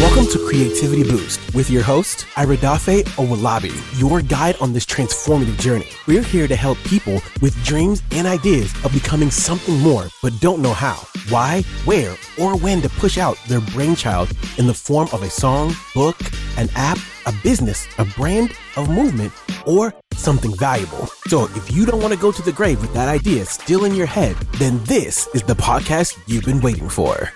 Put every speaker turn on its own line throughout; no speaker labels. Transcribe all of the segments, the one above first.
Welcome to Creativity Boost with your host, Iredafe Owolabi, your guide on this transformative journey. We're here to help people with dreams and ideas of becoming something more, but don't know how, why, where, or when to push out their brainchild in the form of a song, book, an app, a business, a brand, of movement, or something valuable. So if you don't want to go to the grave with that idea still in your head, then this is the podcast you've been waiting for.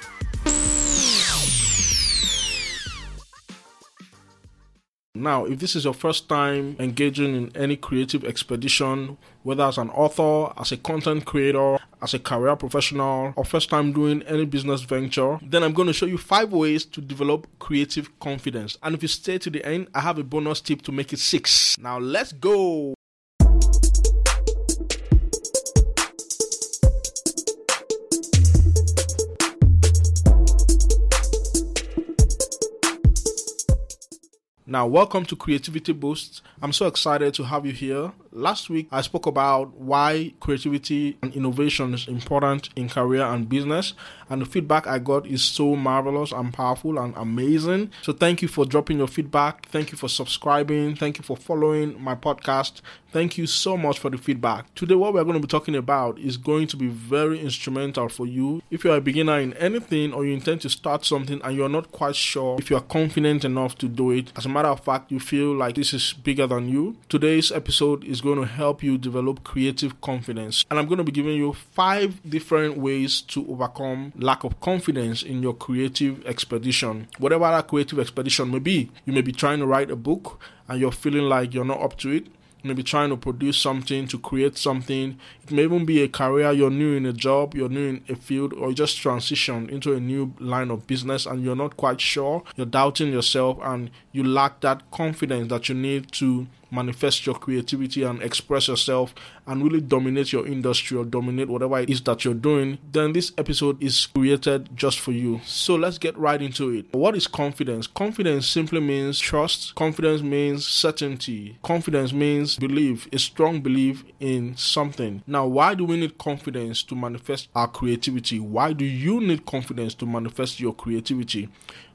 Now, if this is your first time engaging in any creative expedition, whether as an author, as a content creator, as a career professional, or first time doing any business venture, then I'm going to show you five ways to develop creative confidence. And if you stay to the end, I have a bonus tip to make it six. Now, let's go. Now, welcome to Creativity Boost. I'm so excited to have you here. Last week, I spoke about why creativity and innovation is important in career and business, and the feedback I got is so marvelous and powerful and amazing. So, thank you for dropping your feedback. Thank you for subscribing. Thank you for following my podcast. Thank you so much for the feedback. Today, what we're going to be talking about is going to be very instrumental for you. If you're a beginner in anything or you intend to start something and you're not quite sure if you're confident enough to do it, as a matter of fact, you feel like this is bigger than you, today's episode is going to help you develop creative confidence. And I'm going to be giving you five different ways to overcome lack of confidence in your creative expedition. Whatever that creative expedition may be, you may be trying to write a book and you're feeling like you're not up to it maybe trying to produce something, to create something. It may even be a career, you're new in a job, you're new in a field, or you just transition into a new line of business and you're not quite sure, you're doubting yourself, and you lack that confidence that you need to manifest your creativity and express yourself and really dominate your industry or dominate whatever it is that you're doing, then this episode is created just for you. So let's get right into it. What is confidence? Confidence simply means trust, confidence means certainty, confidence means belief, a strong belief in something. Now, why do we need confidence to manifest our creativity? Why do you need confidence to manifest your creativity?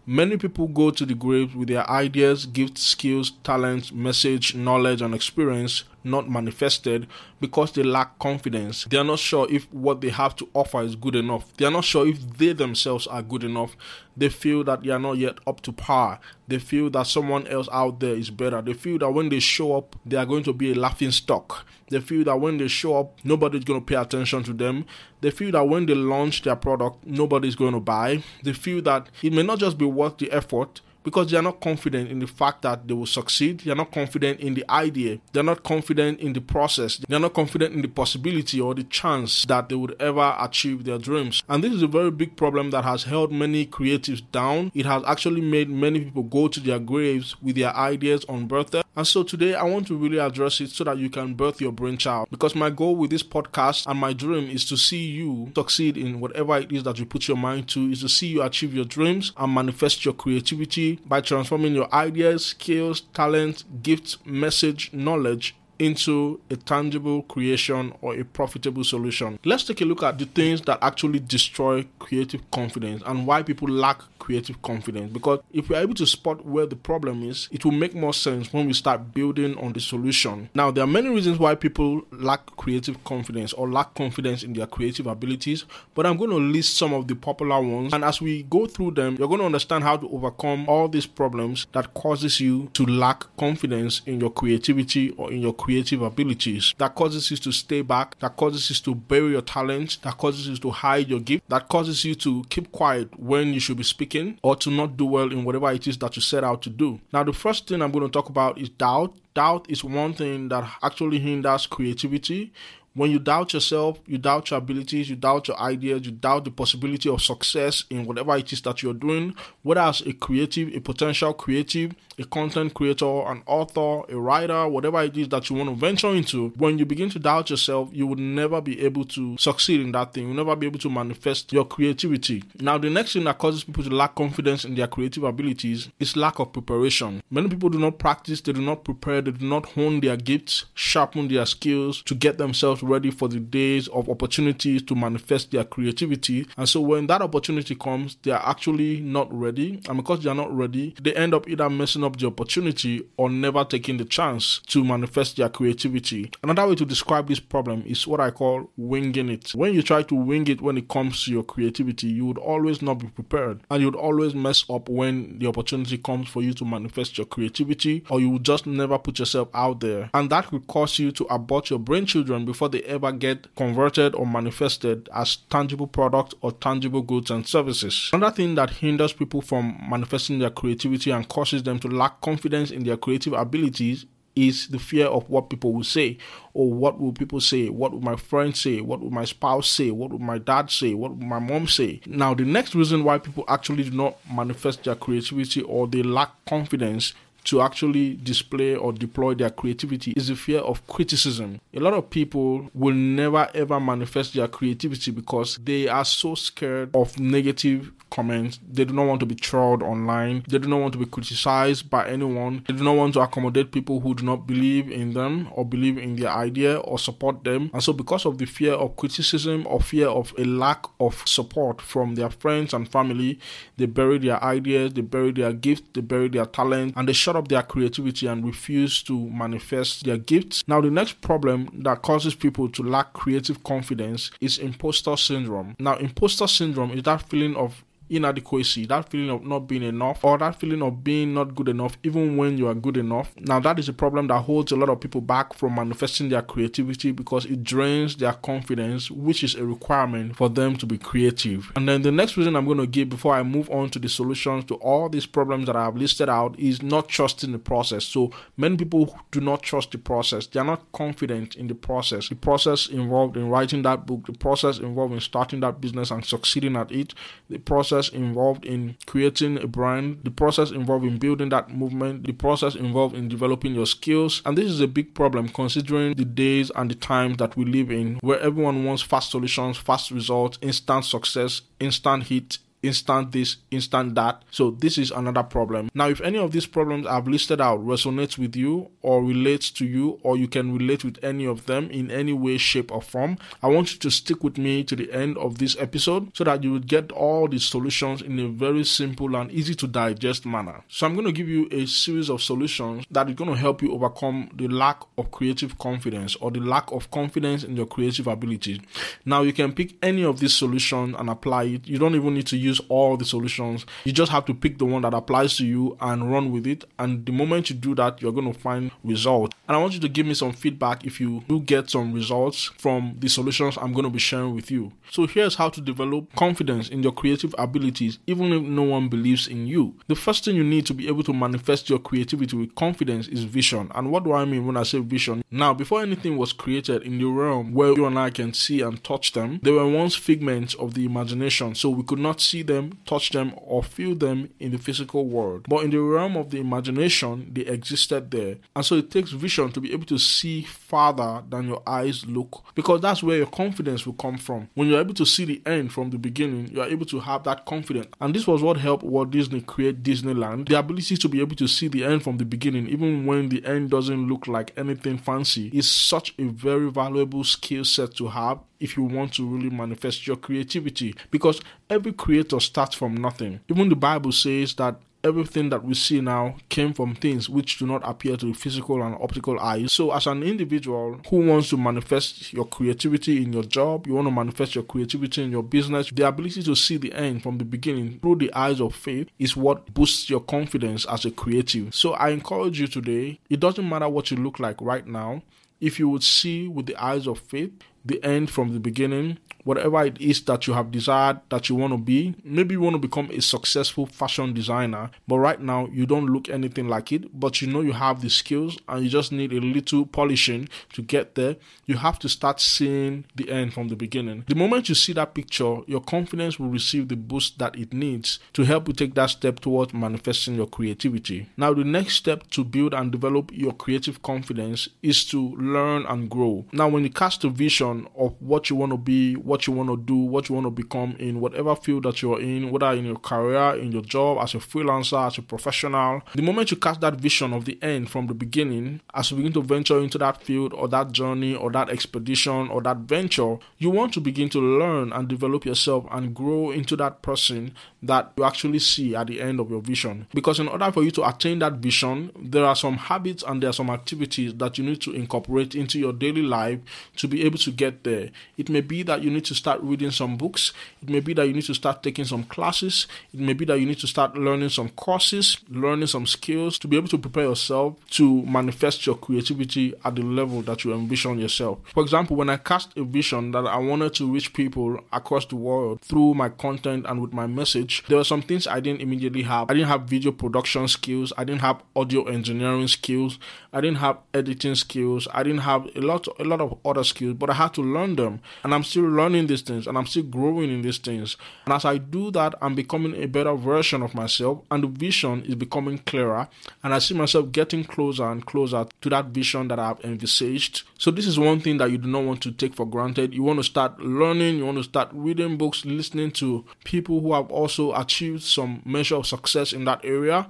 Many people go to the grave with their ideas, gifts, skills, talents, message, knowledge, and experience not manifested because they lack confidence. They are not sure if what they have to offer is good enough. They are not sure if they themselves are good enough. They feel that they are not yet up to par. They feel that someone else out there is better. They feel that when they show up, they are going to be a laughing stock. They feel that when they show up, nobody's going to pay attention to them. They feel that when they launch their product, nobody's going to buy. They feel that it may not just be worth the effort, because they are not confident in the fact that they will succeed. They are not confident in the idea. They are not confident in the process. They are not confident in the possibility or the chance that they would ever achieve their dreams. And this is a very big problem that has held many creatives down. It has actually made many people go to their graves with their ideas unbirthed. And so today I want to really address it so that you can birth your brainchild. Because my goal with this podcast and my dream is to see you succeed in whatever it is that you put your mind to, is to see you achieve your dreams and manifest your creativity by transforming your ideas, skills, talents, gifts, message, knowledge into a tangible creation or a profitable solution. Let's take a look at the things that actually destroy creative confidence and why people lack creative confidence. Because if we are able to spot where the problem is, it will make more sense when we start building on the solution. Now, there are many reasons why people lack creative confidence or lack confidence in their creative abilities, but I'm going to list some of the popular ones. And as we go through them, you're going to understand how to overcome all these problems that causes you to lack confidence in your creativity or in your creative abilities that causes you to stay back, that causes you to bury your talent, that causes you to hide your gift, that causes you to keep quiet when you should be speaking or to not do well in whatever it is that you set out to do. Now, the first thing I'm going to talk about is doubt. Doubt is one thing that actually hinders creativity when you doubt yourself, you doubt your abilities, you doubt your ideas, you doubt the possibility of success in whatever it is that you're doing, whether as a creative, a potential creative, a content creator, an author, a writer, whatever it is that you want to venture into, when you begin to doubt yourself, you will never be able to succeed in that thing. You'll never be able to manifest your creativity. Now, the next thing that causes people to lack confidence in their creative abilities is lack of preparation. Many people do not practice, they do not prepare, they do not hone their gifts, sharpen their skills to get themselves ready for the days of opportunities to manifest their creativity. And so when that opportunity comes, they are actually not ready. And because they are not ready, they end up either messing up the opportunity or never taking the chance to manifest their creativity. Another way to describe this problem is what I call winging it. When you try to wing it when it comes to your creativity, you would always not be prepared and you would always mess up when the opportunity comes for you to manifest your creativity or you would just never put yourself out there. And that could cause you to abort your brain children before they ever get converted or manifested as tangible products or tangible goods and services. Another thing that hinders people from manifesting their creativity and causes them to lack confidence in their creative abilities is the fear of what people will say. Or what will people say? What will my friends say? What will my spouse say? What will my dad say? What will my mom say? Now the next reason why people actually do not manifest their creativity or they lack confidence to actually display or deploy their creativity is the fear of criticism. A lot of people will never ever manifest their creativity because they are so scared of negative comments. They do not want to be trolled online. They do not want to be criticized by anyone. They do not want to accommodate people who do not believe in them or believe in their idea or support them. And so, because of the fear of criticism or fear of a lack of support from their friends and family, they bury their ideas, they bury their gifts, they bury their talent, and they shut up their creativity and refuse to manifest their gifts. Now, the next problem that causes people to lack creative confidence is imposter syndrome. Now, imposter syndrome is that feeling of inadequacy, that feeling of not being enough, or that feeling of being not good enough, even when you are good enough. Now, that is a problem that holds a lot of people back from manifesting their creativity because it drains their confidence, which is a requirement for them to be creative. And then the next reason I'm going to give before I move on to the solutions to all these problems that I have listed out is not trusting the process. So, many people do not trust the process, they are not confident in the process. The process involved in writing that book, the process involved in starting that business and succeeding at it, the process process involved in creating a brand, the process involved in building that movement, the process involved in developing your skills. And this is a big problem considering the days and the times that we live in where everyone wants fast solutions, fast results, instant success, instant hit, instant this, instant that. So this is another problem. Now, if any of these problems I've listed out resonates with you or relates to you, or you can relate with any of them in any way, shape, or form, I want you to stick with me to the end of this episode so that you will get all the solutions in a very simple and easy to digest manner. So I'm going to give you a series of solutions that is going to help you overcome the lack of creative confidence or the lack of confidence in your creative ability. Now, you can pick any of these solutions and apply it. You don't even need to use all the solutions. You just have to pick the one that applies to you and run with it. And the moment you do that, you're going to find results. And I want you to give me some feedback if you do get some results from the solutions I'm going to be sharing with you. So here's how to develop confidence in your creative abilities, even if no one believes in you. The first thing you need to be able to manifest your creativity with confidence is vision. And what do I mean when I say vision? Now, before anything was created in the realm where you and I can see and touch them, they were once figments of the imagination. So we could not see them, touch them, or feel them in the physical world. But in the realm of the imagination, they existed there. And so it takes vision to be able to see farther than your eyes look, because that's where your confidence will come from. When you're able to see the end from the beginning, you are able to have that confidence. And this was what helped Walt Disney create Disneyland the ability to be able to see the end from the beginning, even when the end doesn't look like anything fancy, is such a very valuable skill set to have if you want to really manifest your creativity because every creator starts from nothing. Even the Bible says that everything that we see now came from things which do not appear to the physical and optical eyes. So, as an individual who wants to manifest your creativity in your job, you want to manifest your creativity in your business, the ability to see the end from the beginning through the eyes of faith is what boosts your confidence as a creative. So, I encourage you today, it doesn't matter what you look like right now, if you would see with the eyes of faith the end from the beginning, whatever it is that you have desired that you want to be. Maybe you want to become a successful fashion designer, but right now you don't look anything like it, but you know you have the skills and you just need a little polishing to get there. You have to start seeing the end from the beginning. The moment you see that picture, your confidence will receive the boost that it needs to help you take that step towards manifesting your creativity. Now, the next step to build and develop your creative confidence is to learn and grow. Now, when you cast a vision of what you want to be, what what you want to do, what you want to become in whatever field that you're in, whether in your career, in your job, as a freelancer, as a professional. The moment you cast that vision of the end from the beginning, as you begin to venture into that field or that journey or that expedition or that venture, you want to begin to learn and develop yourself and grow into that person that you actually see at the end of your vision. Because in order for you to attain that vision, there are some habits and there are some activities that you need to incorporate into your daily life to be able to get there. It may be that you need to start reading some books, it may be that you need to start taking some classes, it may be that you need to start learning some courses, learning some skills to be able to prepare yourself to manifest your creativity at the level that you envision yourself. For example, when I cast a vision that I wanted to reach people across the world through my content and with my message, there were some things I didn't immediately have. I didn't have video production skills, I didn't have audio engineering skills, I didn't have editing skills, I didn't have a lot a lot of other skills, but I had to learn them. And I'm still learning these things and I'm still growing in these things. And as I do that, I'm becoming a better version of myself and the vision is becoming clearer and I see myself getting closer and closer to that vision that I've envisaged. So this is one thing that you do not want to take for granted. You want to start learning, you want to start reading books, listening to people who have also achieved some measure of success in that area.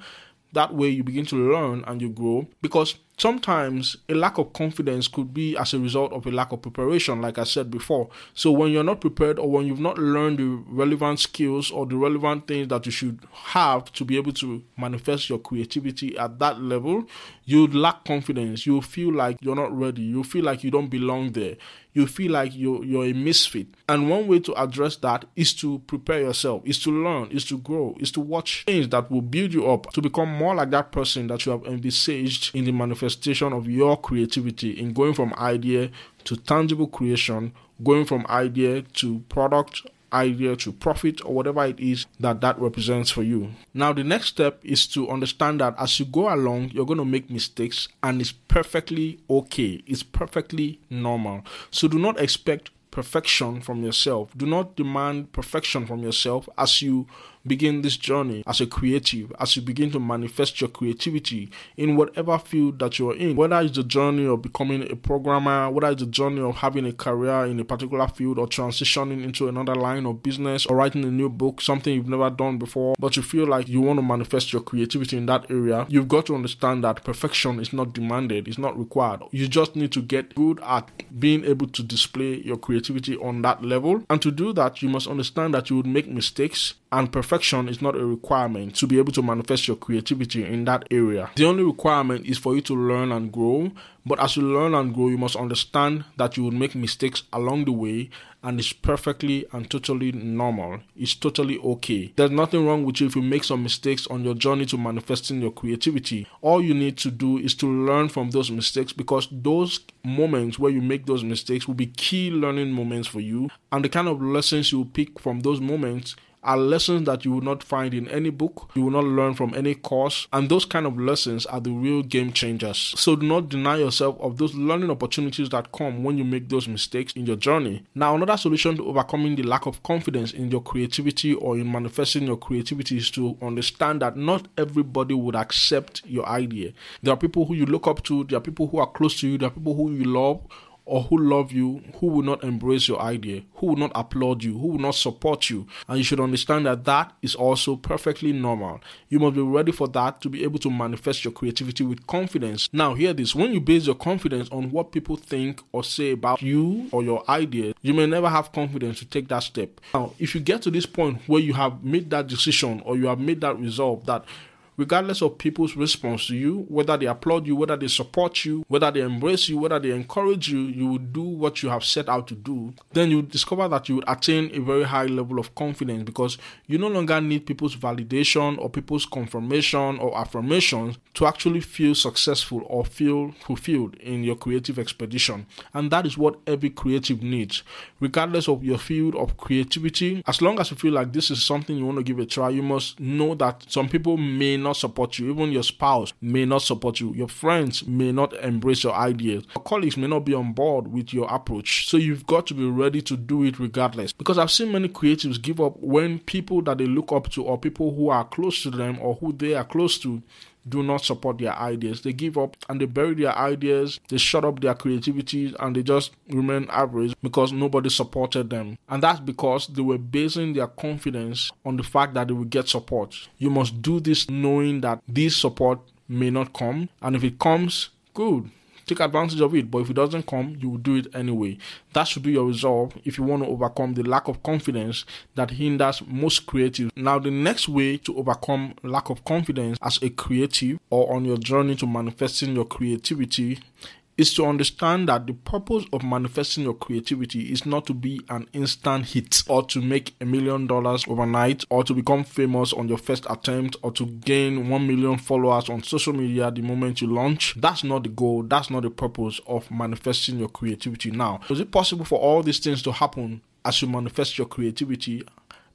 That way you begin to learn and you grow because sometimes a lack of confidence could be as a result of a lack of preparation, like I said before. So, when you're not prepared or when you've not learned the relevant skills or the relevant things that you should have to be able to manifest your creativity at that level, you lack confidence. You feel like you're not ready. You feel like you don't belong there. You feel like you're, you're a misfit. And one way to address that is to prepare yourself, is to learn, is to grow, is to watch things that will build you up to become more like that person that you have envisaged in the manifestation manifestation of your creativity in going from idea to tangible creation, going from idea to product, idea to profit, or whatever it is that that represents for you. Now, the next step is to understand that as you go along, you're going to make mistakes, and it's perfectly okay, it's perfectly normal. So, do not expect perfection from yourself. Do not demand perfection from yourself as you begin this journey as a creative, as you begin to manifest your creativity in whatever field that you're in, whether it's the journey of becoming a programmer, whether it's the journey of having a career in a particular field or transitioning into another line of business or writing a new book, something you've never done before, but you feel like you want to manifest your creativity in that area, you've got to understand that perfection is not demanded, it's not required. You just need to get good at being able to display your creativity on that level. And to do that, you must understand that you would make mistakes and perfection is not a requirement to be able to manifest your creativity in that area. The only requirement is for you to learn and grow. But as you learn and grow, you must understand that you will make mistakes along the way, and it's perfectly and totally normal. It's totally okay. There's nothing wrong with you if you make some mistakes on your journey to manifesting your creativity. All you need to do is to learn from those mistakes because those moments where you make those mistakes will be key learning moments for you, and the kind of lessons you will pick from those moments are lessons that you will not find in any book, you will not learn from any course, and those kind of lessons are the real game changers. So do not deny yourself of those learning opportunities that come when you make those mistakes in your journey. Now, another solution to overcoming the lack of confidence in your creativity or in manifesting your creativity is to understand that not everybody would accept your idea. There are people who you look up to, there are people who are close to you, there are people who you love or who love you, who will not embrace your idea, who will not applaud you, who will not support you. And you should understand that that is also perfectly normal. You must be ready for that to be able to manifest your creativity with confidence. Now, hear this when you base your confidence on what people think or say about you or your idea, you may never have confidence to take that step. Now, if you get to this point where you have made that decision or you have made that resolve that regardless of people's response to you, whether they applaud you, whether they support you, whether they embrace you, whether they encourage you, you will do what you have set out to do, then you discover that you would attain a very high level of confidence because you no longer need people's validation or people's confirmation or affirmations to actually feel successful or feel fulfilled in your creative expedition. And that is what every creative needs, regardless of your field of creativity. As long as you feel like this is something you want to give a try, you must know that some people may not support you. Even your spouse may not support you. Your friends may not embrace your ideas. Your colleagues may not be on board with your approach. So you've got to be ready to do it regardless. Because I've seen many creatives give up when people that they look up to or people who are close to them or who they are close to do not support their ideas. They give up and they bury their ideas, they shut up their creativity, and they just remain average because nobody supported them. And that's because they were basing their confidence on the fact that they will get support. You must do this knowing that this support may not come, and if it comes, good take advantage of it. But if it doesn't come, you will do it anyway. That should be your resolve if you want to overcome the lack of confidence that hinders most creatives. Now, the next way to overcome lack of confidence as a creative or on your journey to manifesting your creativity is to understand that the purpose of manifesting your creativity is not to be an instant hit or to make a million dollars overnight or to become famous on your first attempt or to gain 1 million followers on social media the moment you launch. That's not the goal, that's not the purpose of manifesting your creativity. Now, is it possible for all these things to happen as you manifest your creativity?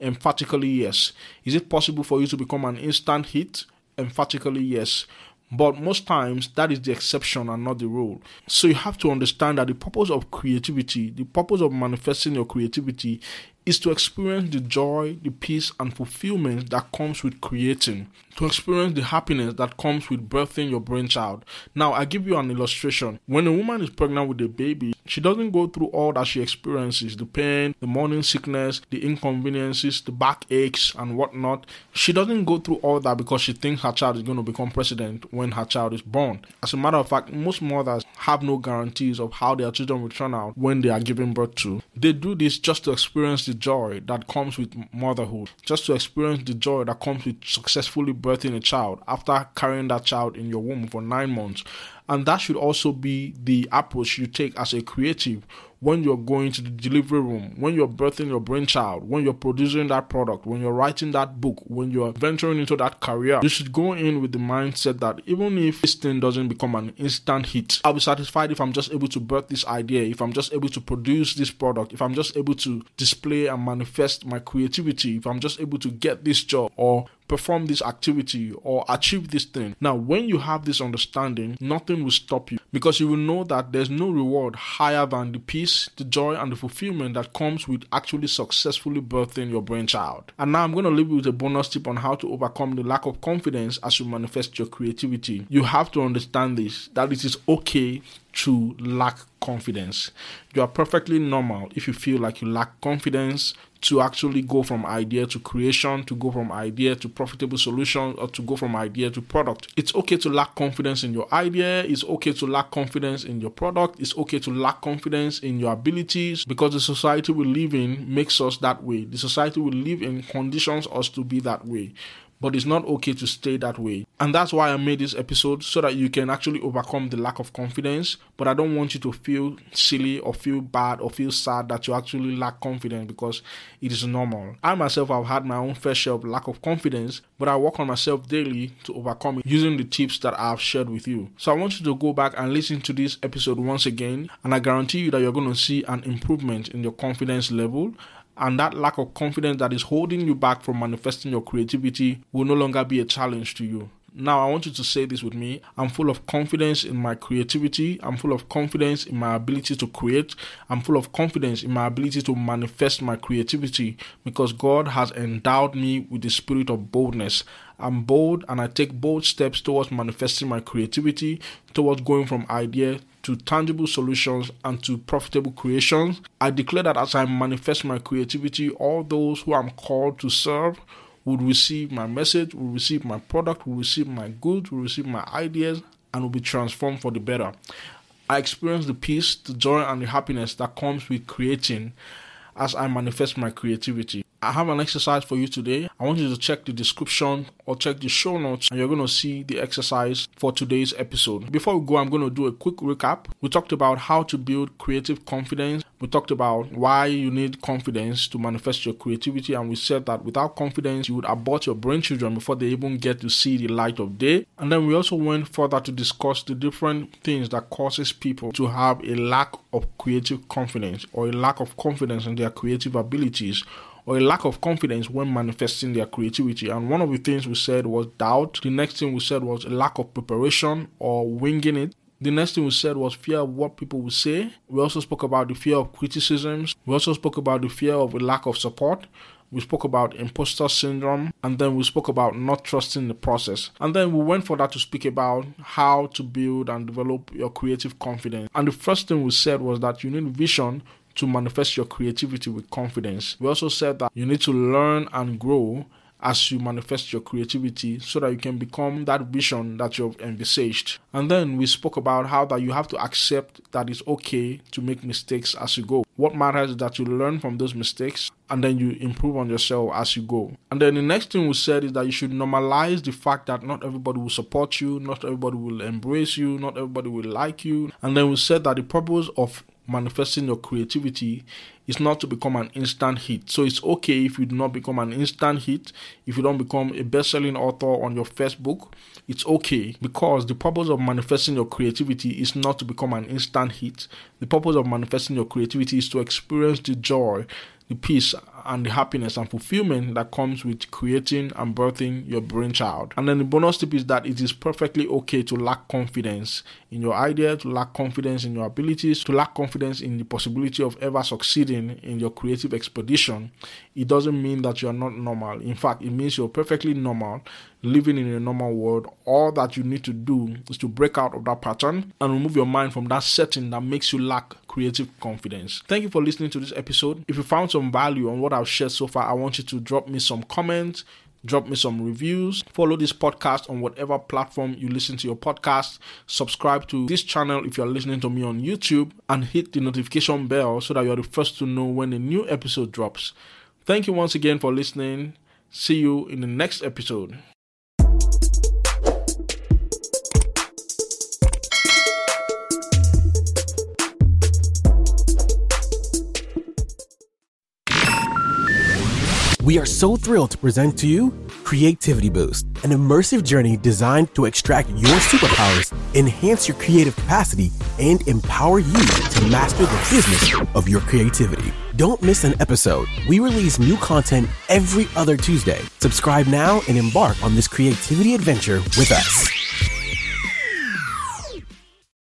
Emphatically, yes. Is it possible for you to become an instant hit? Emphatically, yes. But most times, that is the exception and not the rule. So you have to understand that the purpose of creativity, the purpose of manifesting your creativity, is to experience the joy, the peace, and fulfillment that comes with creating, to experience the happiness that comes with birthing your brainchild. Now, I give you an illustration. When a woman is pregnant with a baby, she doesn't go through all that she experiences the pain, the morning sickness, the inconveniences, the back aches, and whatnot. She doesn't go through all that because she thinks her child is going to become president when her child is born. As a matter of fact, most mothers have no guarantees of how their children will turn out when they are giving birth to. They do this just to experience the joy that comes with motherhood, just to experience the joy that comes with successfully birthing a child after carrying that child in your womb for nine months. And that should also be the approach you take as a creative when you're going to the delivery room, when you're birthing your brainchild, when you're producing that product, when you're writing that book, when you're venturing into that career, you should go in with the mindset that even if this thing doesn't become an instant hit, I'll be satisfied if I'm just able to birth this idea, if I'm just able to produce this product, if I'm just able to display and manifest my creativity, if I'm just able to get this job or perform this activity or achieve this thing. Now, when you have this understanding, nothing will stop you because you will know that there's no reward higher than the peace, the joy, and the fulfillment that comes with actually successfully birthing your brainchild. And now I'm going to leave you with a bonus tip on how to overcome the lack of confidence as you manifest your creativity. You have to understand this that it is okay to lack confidence. You are perfectly normal if you feel like you lack confidence to actually go from idea to creation, to go from idea to profitable solution, or to go from idea to product. It's okay to lack confidence in your idea. It's okay to lack confidence in your product. It's okay to lack confidence in your abilities because the society we live in makes us that way. The society we live in conditions us to be that way but it's not okay to stay that way. And that's why I made this episode so that you can actually overcome the lack of confidence. But I don't want you to feel silly or feel bad or feel sad that you actually lack confidence because it is normal. I myself have had my own fair share of lack of confidence, but I work on myself daily to overcome it using the tips that I've shared with you. So I want you to go back and listen to this episode once again, and I guarantee you that you're going to see an improvement in your confidence level and that lack of confidence that is holding you back from manifesting your creativity will no longer be a challenge to you. Now, I want you to say this with me. I'm full of confidence in my creativity. I'm full of confidence in my ability to create. I'm full of confidence in my ability to manifest my creativity because God has endowed me with the spirit of boldness. I'm bold and I take bold steps towards manifesting my creativity, towards going from idea to tangible solutions and to profitable creations. I declare that as I manifest my creativity, all those who I'm called to serve would receive my message, will receive my product, will receive my goods, will receive my ideas, and will be transformed for the better. I experience the peace, the joy, and the happiness that comes with creating as I manifest my creativity. I have an exercise for you today. I want you to check the description or check the show notes, and you're going to see the exercise for today's episode. Before we go, I'm going to do a quick recap. We talked about how to build creative confidence. We talked about why you need confidence to manifest your creativity, and we said that without confidence, you would abort your brain children before they even get to see the light of day. And then we also went further to discuss the different things that causes people to have a lack of creative confidence or a lack of confidence in their creative abilities or a lack of confidence when manifesting their creativity. And one of the things we said was doubt. The next thing we said was a lack of preparation or winging it. The next thing we said was fear of what people will say. We also spoke about the fear of criticisms. We also spoke about the fear of a lack of support. we spoke about imposter syndrome, and then we spoke about not trusting the process. And then we went for that to speak about how to build and develop your creative confidence. And the first thing we said was that you need vision to manifest your creativity with confidence. We also said that you need to learn and grow as you manifest your creativity so that you can become that vision that you've envisaged. And then we spoke about how that you have to accept that it's okay to make mistakes as you go. What matters is that you learn from those mistakes and then you improve on yourself as you go. And then the next thing we said is that you should normalize the fact that not everybody will support you, not everybody will embrace you, not everybody will like you. And then we said that the purpose of manifesting your creativity is not to become an instant hit. So it's okay if you do not become an instant hit, if you don't become a best selling author on your first book. It's okay because the purpose of manifesting your creativity is not to become an instant hit. The purpose of manifesting your creativity is to experience the joy, the peace, and the happiness and fulfillment that comes with creating and birthing your brainchild. And then the bonus tip is that it is perfectly okay to lack confidence in your idea, to lack confidence in your abilities, to lack confidence in the possibility of ever succeeding in your creative expedition. It doesn't mean that you are not normal. In fact, it means you're perfectly normal, living in a normal world. All that you need to do is to break out of that pattern and remove your mind from that setting that makes you lack creative confidence. Thank you for listening to this episode. If you found some value on what I've shared so far, I want you to drop me some comments drop me some reviews follow this podcast on whatever platform you listen to your podcast subscribe to this channel if you're listening to me on youtube and hit the notification bell so that you're the first to know when a new episode drops thank you once again for listening see you in the next episode
We are so thrilled to present to you Creativity Boost, an immersive journey designed to extract your superpowers, enhance your creative capacity, and empower you to master the business of your creativity. Don't miss an episode. We release new content every other Tuesday. Subscribe now and embark on this creativity adventure with us.